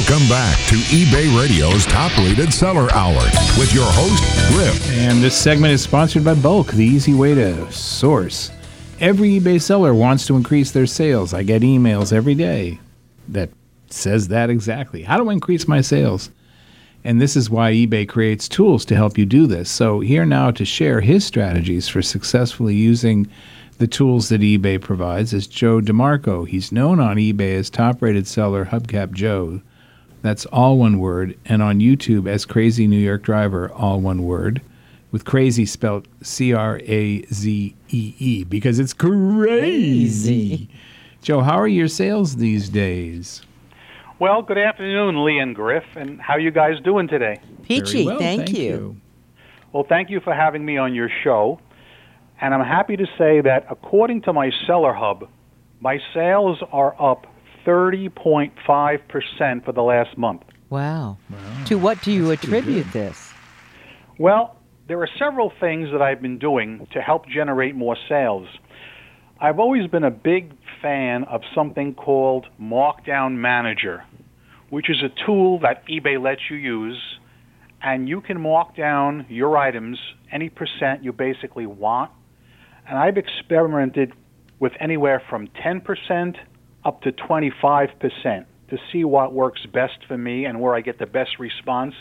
Welcome back to eBay Radio's top rated seller hour with your host, Griff. And this segment is sponsored by BULQ, the easy way to source. Every eBay seller wants to increase their sales. I get emails every day that says that exactly. How do I increase my sales? And this is why eBay creates tools to help you do this. So, here now to share his strategies for successfully using the tools that eBay provides is Joe DeMarco. He's known on eBay as top rated seller Hubcap Joe. That's all one word. And on YouTube as Crazy New York Driver, all one word. With crazy spelled C R A Z E E because it's crazy. Joe, how are your sales these days? Well, good afternoon, Lee and Griff, and how you guys doing today? Peachy, well, thank, thank you. you. Well, thank you for having me on your show. And I'm happy to say that according to my Seller Hub, my sales are up 30.5% for the last month. Wow. To what do you attribute this? Well, there are several things that I've been doing to help generate more sales. I've always been a big fan of something called Markdown Manager, which is a tool that eBay lets you use, and you can mark down your items any percent you basically want. And I've experimented with anywhere from 10% up to 25% to see what works best for me and where I get the best response.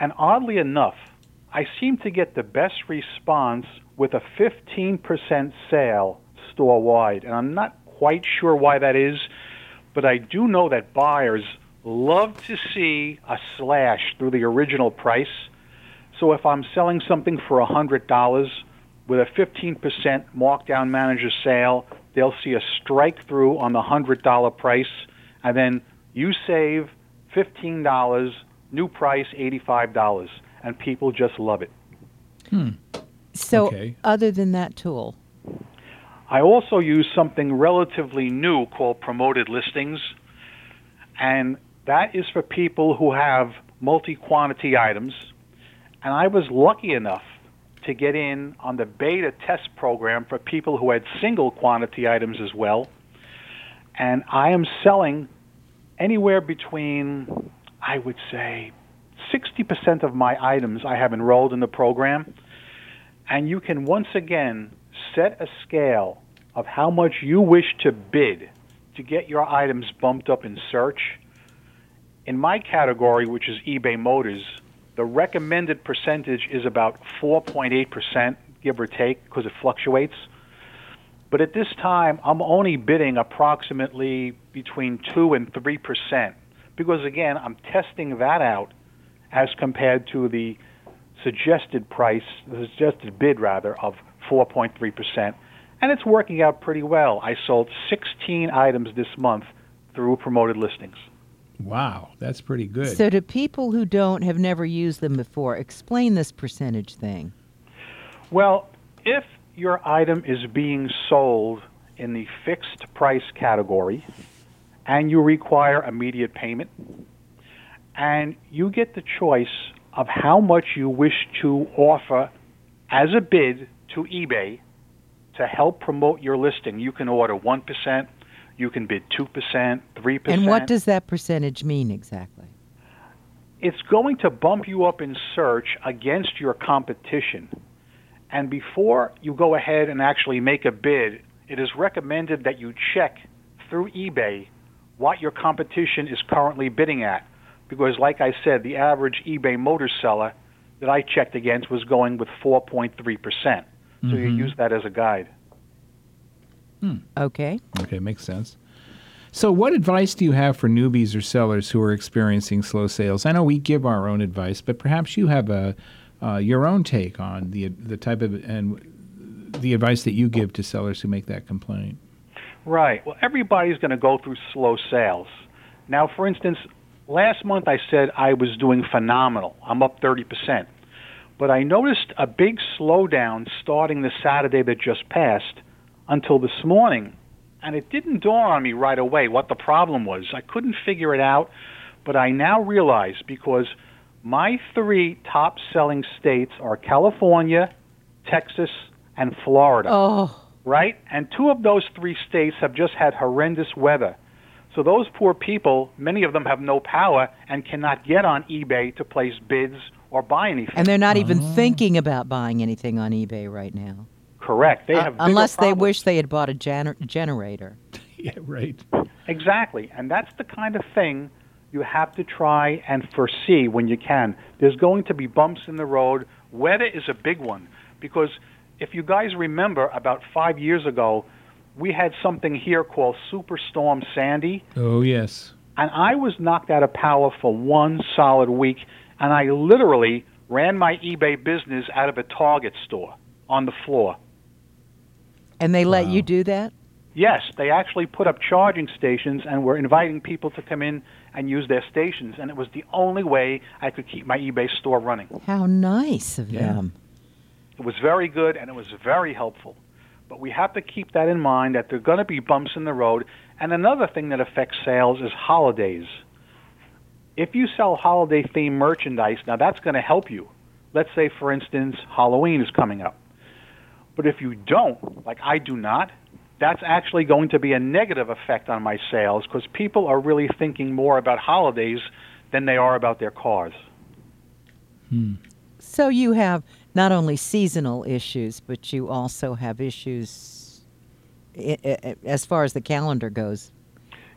And oddly enough, I seem to get the best response with a 15% sale store wide. And I'm not quite sure why that is, but I do know that buyers love to see a slash through the original price. So if I'm selling something for $100 with a 15% markdown manager sale, they'll see a strike through on the $100 price, and then you save $15, new price $85 and people just love it. Hmm. So, Okay. other than that tool, I also use something relatively new called promoted listings, and that is for people who have multi quantity items. And I was lucky enough to get in on the beta test program for people who had single quantity items as well. And I am selling anywhere between, I would say, 60% of my items I have enrolled in the program. And you can once again set a scale of how much you wish to bid to get your items bumped up in search. In my category, which is eBay Motors, the recommended percentage is about 4.8%, give or take, because it fluctuates. But at this time, I'm only bidding approximately between 2 and 3%, because again, I'm testing that out as compared to the suggested price, the suggested bid rather, of 4.3%. And it's working out pretty well. I sold 16 items this month through promoted listings. Wow, that's pretty good. so to people who don't have never used them before, explain this percentage thing. Well, if your item is being sold in the fixed price category and you require immediate payment, and you get the choice of how much you wish to offer as a bid to eBay to help promote your listing, you can order 1%, you can bid 2%, 3%. And what does that percentage mean exactly? it's going to bump you up in search against your competition. And before you go ahead and actually make a bid, it is recommended that you check through eBay what your competition is currently bidding at. Because, like I said, the average eBay motor seller that I checked against was going with 4.3%. So you mm-hmm. use that as a guide. Okay. Okay, makes sense. So, what advice do you have for newbies or sellers who are experiencing slow sales? I know we give our own advice, but perhaps you have a uh, your own take on the the type of and the advice that you give to sellers who make that complaint. Right. Well, everybody's going to go through slow sales. Now, for instance, last month I said I was doing phenomenal. I'm up 30%. But I noticed a big slowdown starting the Saturday that just passed until this morning. And it didn't dawn on me right away what the problem was. I couldn't figure it out, but I now realize because my three top selling states are California, Texas, and Florida Oh, right? And two of those three states have just had horrendous weather. So those poor people, many of them have no power and cannot get on eBay to place bids or buy anything. And they're not even Oh. thinking about buying anything on eBay right now. Correct. They Uh, have bigger unless they wish they had bought a gener- generator. Yeah, right. Exactly. And that's the kind of thing you have to try and foresee when you can. There's going to be bumps in the road. Weather is a big one because if you guys remember about 5 years ago, we had something here called Superstorm Sandy, Oh, yes. and I was knocked out of power for one solid week, and I literally ran my eBay business out of a Target store on the floor. And they let Wow. you do that? Yes, they actually put up charging stations and were inviting people to come in and use their stations, and it was the only way I could keep my eBay store running. How nice of Yeah. them. It was very good and it was very helpful. But we have to keep that in mind that there are going to be bumps in the road. And another thing that affects sales is holidays. If you sell holiday themed merchandise, now that's going to help you. Let's say, for instance, Halloween is coming up. But if you don't, like I do not, that's actually going to be a negative effect on my sales because people are really thinking more about holidays than they are about their cars. Hmm. So you have not only seasonal issues, but you also have issues i- i- i- as far as the calendar goes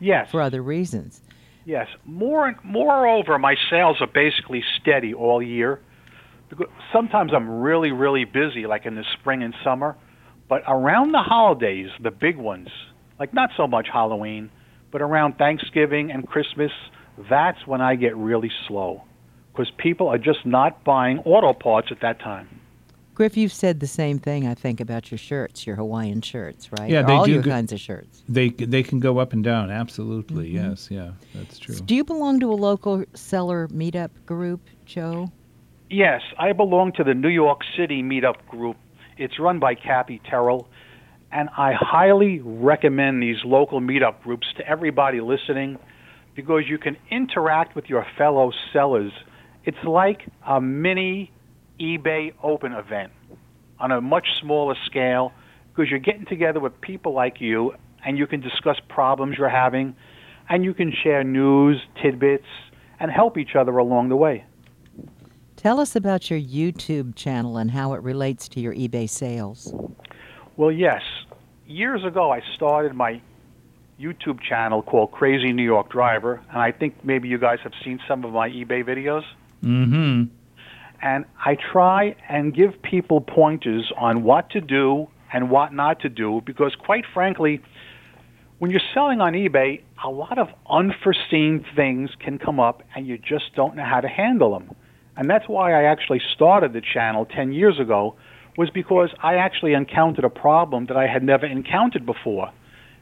Yes. for other reasons. Yes. More, moreover, my sales are basically steady all year. Because Sometimes I'm really, really busy, like in the spring and summer. But around the holidays, the big ones, like not so much Halloween, but around Thanksgiving and Christmas, that's when I get really slow. Because people are just not buying auto parts at that time. Griff, you've said the same thing, I think, about your shirts, your Hawaiian shirts, right? Yeah, they All do your go- kinds of shirts. They they can go up and down. Absolutely. Mm-hmm. Yes. Yeah. That's true. Do you belong to a local seller meetup group, Joe? Yes, I belong to the New York City Meetup Group. It's run by Cappy Terrell, and I highly recommend these local meetup groups to everybody listening because you can interact with your fellow sellers. It's like a mini eBay open event on a much smaller scale because you're getting together with people like you and you can discuss problems you're having and you can share news, tidbits, and help each other along the way. Tell us about your YouTube channel and how it relates to your eBay sales. Well, yes. Years ago, I started my YouTube channel called Crazy New York Driver, and I think maybe you guys have seen some of my eBay videos. Mm-hmm. And I try and give people pointers on what to do and what not to do because, quite frankly, when you're selling on eBay, a lot of unforeseen things can come up and you just don't know how to handle them. And that's why I actually started the channel 10 years ago was because I actually encountered a problem that I had never encountered before.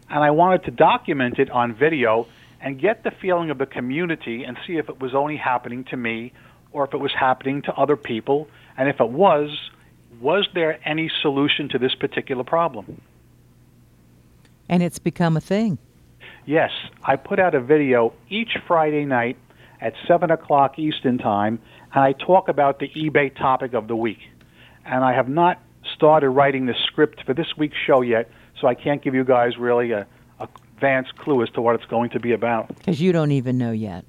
And I wanted to document it on video and get the feeling of the community and see if it was only happening to me or if it was happening to other people. And if it was, was there any solution to this particular problem? And it's become a thing. Yes, I put out a video each Friday night at 7 o'clock Eastern Time, and I talk about the eBay topic of the week. And I have not started writing the script for this week's show yet, so I can't give you guys really a, a advanced clue as to what it's going to be about. Because you don't even know yet.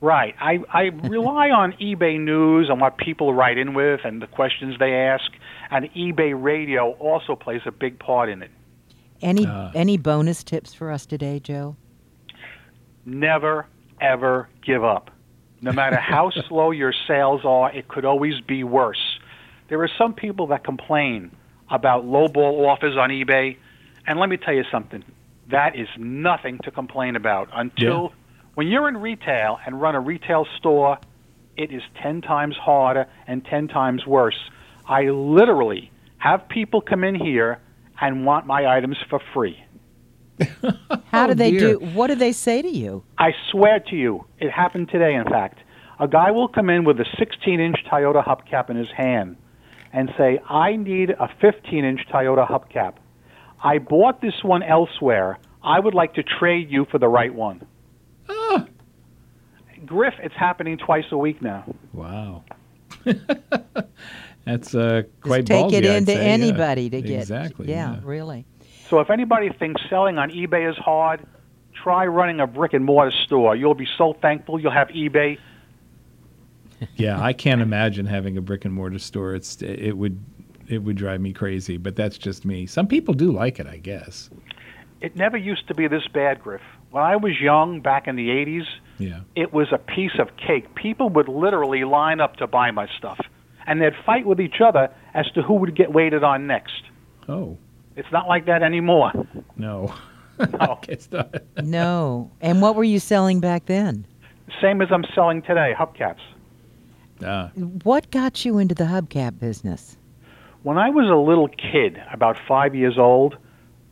Right. I, I rely on eBay news and what people write in with and the questions they ask, and eBay radio also plays a big part in it. Any Ah. any bonus tips for us today, Joe? never ever give up. No matter how slow your sales are, it could always be worse. There are some people that complain about lowball offers on eBay, and let me tell you something. That is nothing to complain about until when you're in retail and run a retail store, it is 10 times harder and 10 times worse. I literally have people come in here and want my items for free. How Oh, do they dear. do? What do they say to you? I swear to you, it happened today, in fact. A guy will come in with a 16 inch Toyota hubcap in his hand and say, I need a 15 inch Toyota hubcap. I bought this one elsewhere. I would like to trade you for the right one. Ah. Griff, it's happening twice a week now. Wow. That's uh, quite Just take ballsy, it into yeah. anybody to get. exactly. Yeah, really. So if anybody thinks selling on eBay is hard, try running a brick and mortar store. You'll be so thankful you'll have eBay. Yeah, I can't imagine having a brick and mortar store. It's it would it would drive me crazy, but that's just me. Some people do like it, I guess. It never used to be this bad, Griff. When I was young, back in the 80s, Yeah. it was a piece of cake. People would literally line up to buy my stuff, and they'd fight with each other as to who would get waited on next. Oh, It's not like that anymore. no. No. It's not. No. And what were you selling back then? Same as I'm selling today, hubcaps. Ah, What got you into the hubcap business? When I was a little kid, about five years old,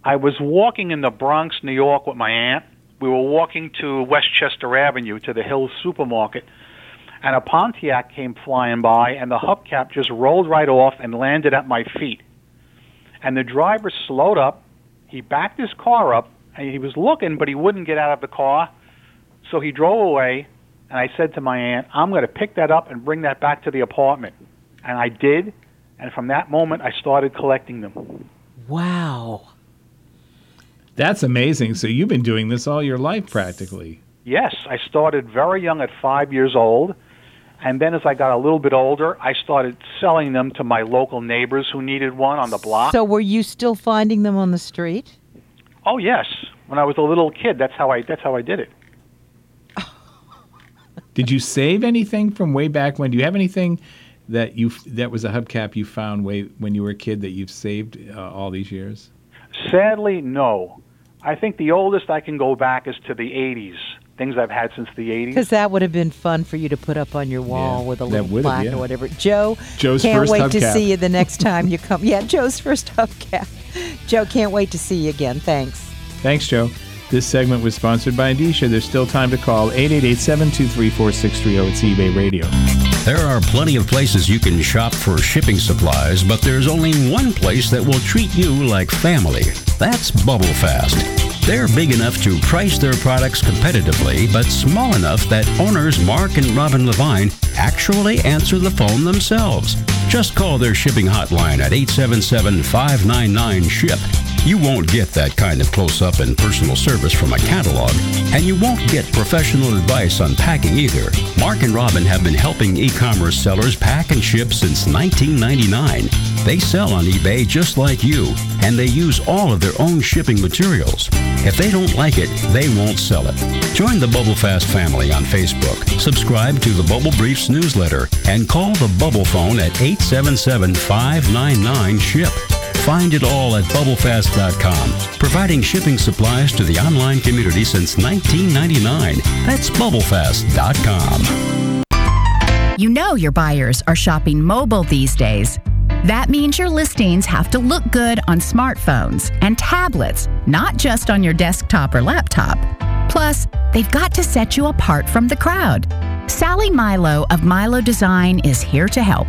I was walking in the Bronx, New York with my aunt. We were walking to Westchester Avenue to the Hills supermarket, and a Pontiac came flying by, and the hubcap just rolled right off and landed at my feet. And the driver slowed up. He backed his car up, and he was looking, but he wouldn't get out of the car. So he drove away, and I said to my aunt, I'm going to pick that up and bring that back to the apartment. And I did, and from that moment, I started collecting them. Wow. that's amazing. So you've been doing this all your life, practically. Yes, I started very young at five years old. And then as I got a little bit older, I started selling them to my local neighbors who needed one on the block. So were you still finding them on the street? oh yes, when I was a little kid, that's how I that's how I did it. Did you save anything from way back when? Do you have anything that you that was a hubcap you found way when you were a kid that you've saved uh, all these years? Sadly, no. I think the oldest I can go back is to the 80s. Things I've had since the 80s. Because that would have been fun for you to put up on your wall Yeah, with a little would plaque yeah. or whatever. Joe, Joe's can't first wait to see you the next time you come. Yeah, Joe's first hubcap. Joe, can't wait to see you again. Thanks. Thanks, Joe. This segment was sponsored by Andisha. There's still time to call 888-723-4630. It's eBay Radio. There are plenty of places you can shop for shipping supplies, but there's only one place that will treat you like family. That's BubbleFast. They're big enough to price their products competitively, but small enough that owners Mark and Robin Levine actually answer the phone themselves. Just call their shipping hotline at 877-599-SHIP. You won't get that kind of close-up and personal service from a catalog, and you won't get professional advice on packing either. Mark and Robin have been helping e-commerce sellers pack and ship since 1999. They sell on eBay just like you, and they use all of their own shipping materials. If they don't like it, they won't sell it. Join the BubbleFast family on Facebook. Subscribe to the Bubble Briefs newsletter and call the Bubble phone at 877-599-SHIP. Find it all at bubblefast.com, providing shipping supplies to the online community since 1999. That's bubblefast.com. You know your buyers are shopping mobile these days. That means your listings have to look good on smartphones and tablets, not just on your desktop or laptop. Plus, they've got to set you apart from the crowd. Sally Milo of Milo Design is here to help.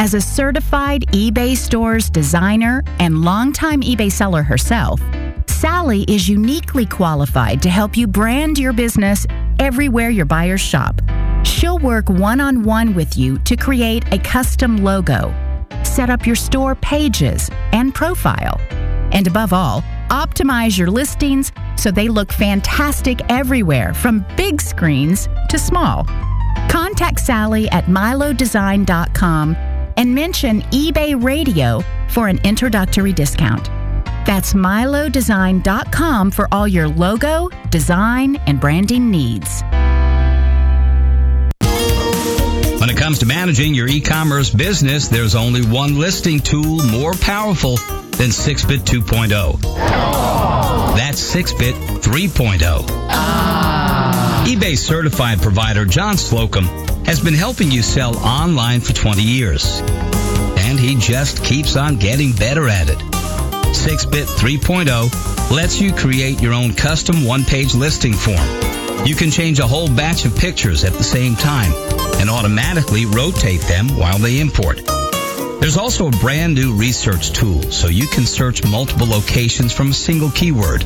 As a certified eBay stores designer and longtime eBay seller herself, Sally is uniquely qualified to help you brand your business everywhere your buyers shop. She'll work one on one with you to create a custom logo, set up your store pages and profile, and above all, optimize your listings so they look fantastic everywhere from big screens to small. Contact Sally at milodesign.com and mention eBay Radio for an introductory discount. That's milodesign.com for all your logo, design, and branding needs. When it comes to managing your e-commerce business, there's only one listing tool more powerful than SixBit 2.0. That's SixBit 3.0. eBay certified provider John Slocum has been helping you sell online for 20 years. And he just keeps on getting better at it. SixBit 3.0 lets you create your own custom one-page listing form. You can change a whole batch of pictures at the same time and automatically rotate them while they import. There's also a brand new research tool so you can search multiple locations from a single keyword.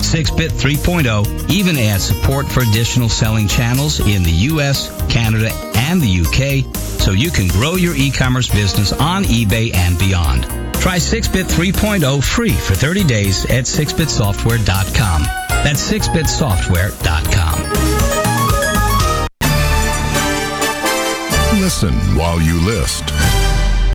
SixBit 3.0 even adds support for additional selling channels in the US, Canada, and the UK so you can grow your e-commerce business on eBay and beyond. Try 6-Bit 3.0 free for 30 days at sixbitsoftware.com. That's sixbitsoftware.com. Listen while you list.